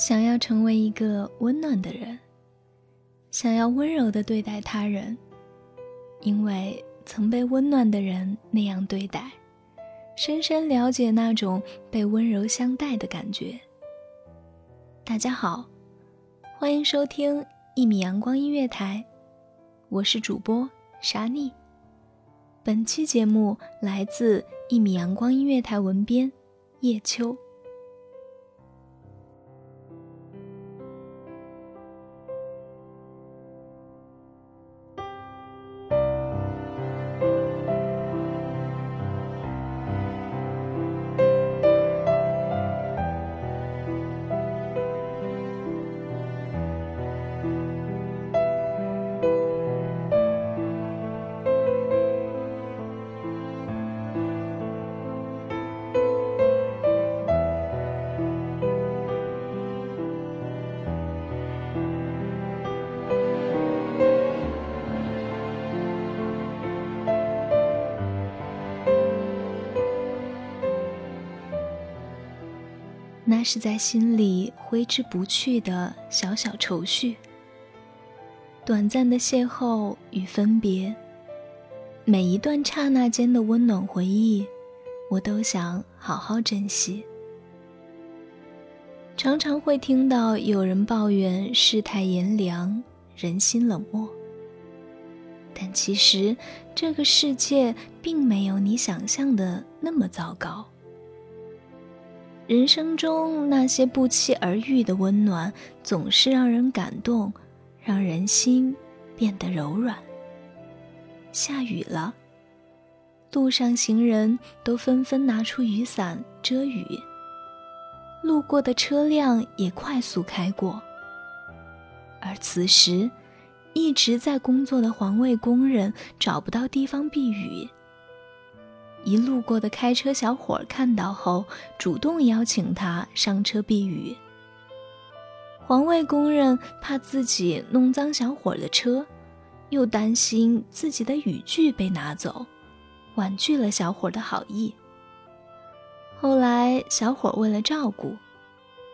想要成为一个温暖的人，想要温柔的对待他人，因为曾被温暖的人那样对待，深深了解那种被温柔相待的感觉。大家好，欢迎收听一米阳光音乐台，我是主播沙妮。本期节目来自一米阳光音乐台文编叶秋。那是在心里挥之不去的小小愁绪。短暂的邂逅与分别，每一段刹那间的温暖回忆，我都想好好珍惜。常常会听到有人抱怨世态炎凉，人心冷漠。但其实，这个世界并没有你想象的那么糟糕。人生中那些不期而遇的温暖，总是让人感动，让人心变得柔软。下雨了，路上行人都纷纷拿出雨伞遮雨，路过的车辆也快速开过。而此时，一直在工作的环卫工人找不到地方避雨。一路过的开车小伙看到后，主动邀请他上车避雨。环卫工人怕自己弄脏小伙的车，又担心自己的雨具被拿走，婉拒了小伙的好意。后来，小伙为了照顾，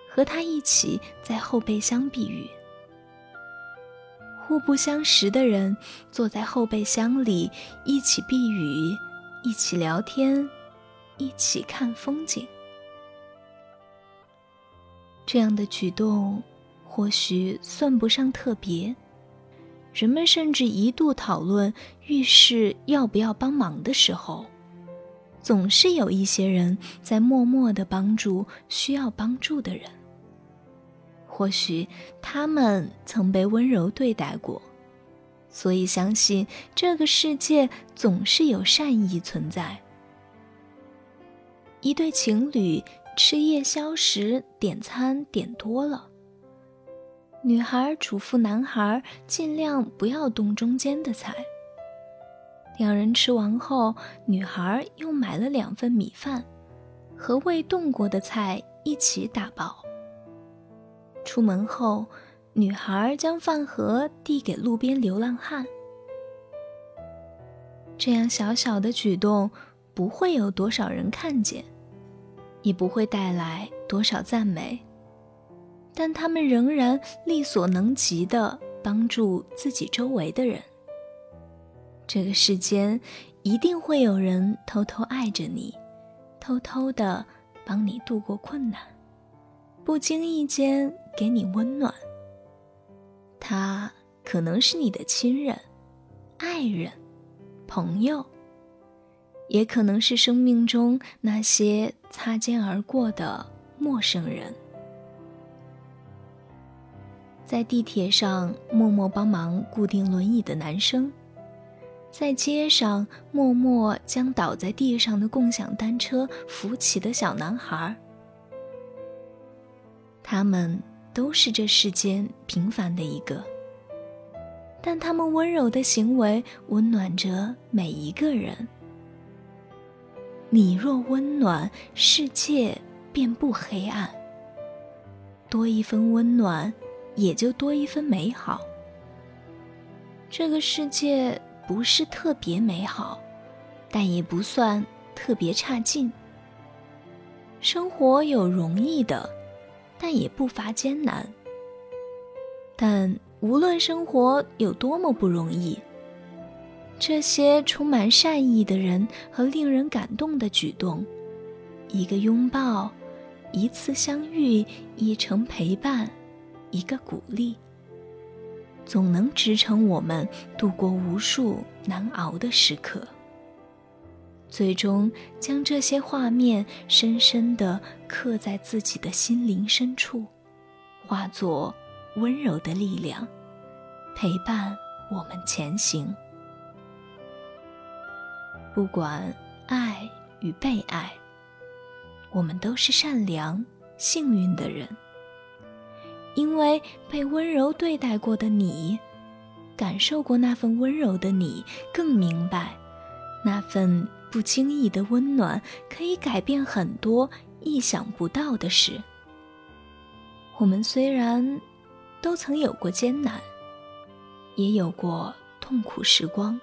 和他一起在后备箱避雨。互不相识的人坐在后备箱里一起避雨。一起聊天，一起看风景，这样的举动或许算不上特别。人们甚至一度讨论遇事要不要帮忙的时候，总是有一些人在默默的帮助需要帮助的人。或许他们曾被温柔对待过。所以，相信这个世界总是有善意存在。一对情侣吃夜宵时点餐点多了，女孩嘱咐男孩尽量不要动中间的菜。两人吃完后，女孩又买了两份米饭，和未动过的菜一起打包。出门后。女孩将饭盒递给路边流浪汉，这样小小的举动不会有多少人看见，也不会带来多少赞美，但他们仍然力所能及的帮助自己周围的人。这个世间一定会有人偷偷爱着你，偷偷的帮你度过困难，不经意间给你温暖。他可能是你的亲人、爱人、朋友，也可能是生命中那些擦肩而过的陌生人。在地铁上默默帮忙固定轮椅的男生，在街上默默将倒在地上的共享单车扶起的小男孩，他们都是这世间平凡的一个，但他们温柔的行为温暖着每一个人。你若温暖，世界便不黑暗。多一分温暖。也就多一分美好。这个世界不是特别美好，但也不算特别差劲。生活有容易的，但也不乏艰难。但无论生活有多么不容易，这些充满善意的人和令人感动的举动，一个拥抱，一次相遇，一程陪伴。一个鼓励，总能支撑我们度过无数难熬的时刻，最终将这些画面深深地刻在自己的心灵深处，化作温柔的力量，陪伴我们前行。不管爱与被爱，我们都是善良、幸运的人。因为被温柔对待过的你，感受过那份温柔的你，更明白，那份不经意的温暖可以改变很多意想不到的事。我们虽然都曾有过艰难，也有过痛苦时光，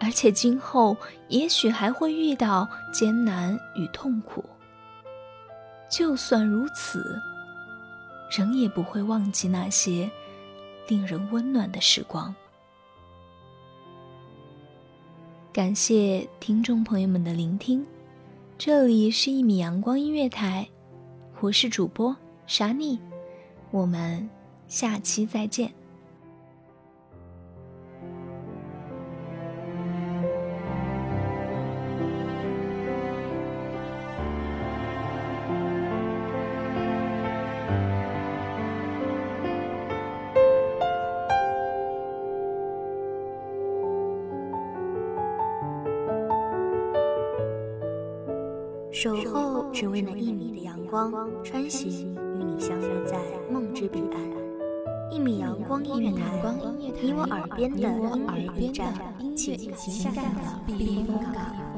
而且今后也许还会遇到艰难与痛苦。就算如此。仍也不会忘记那些令人温暖的时光。感谢听众朋友们的聆听，这里是一米阳光音乐台，我是主播沙妮，我们下期再见。守候只为那一米的阳光，穿行与你相约在梦之彼岸。一米阳光音乐台，你我耳边的音乐驿站，请下载避风港。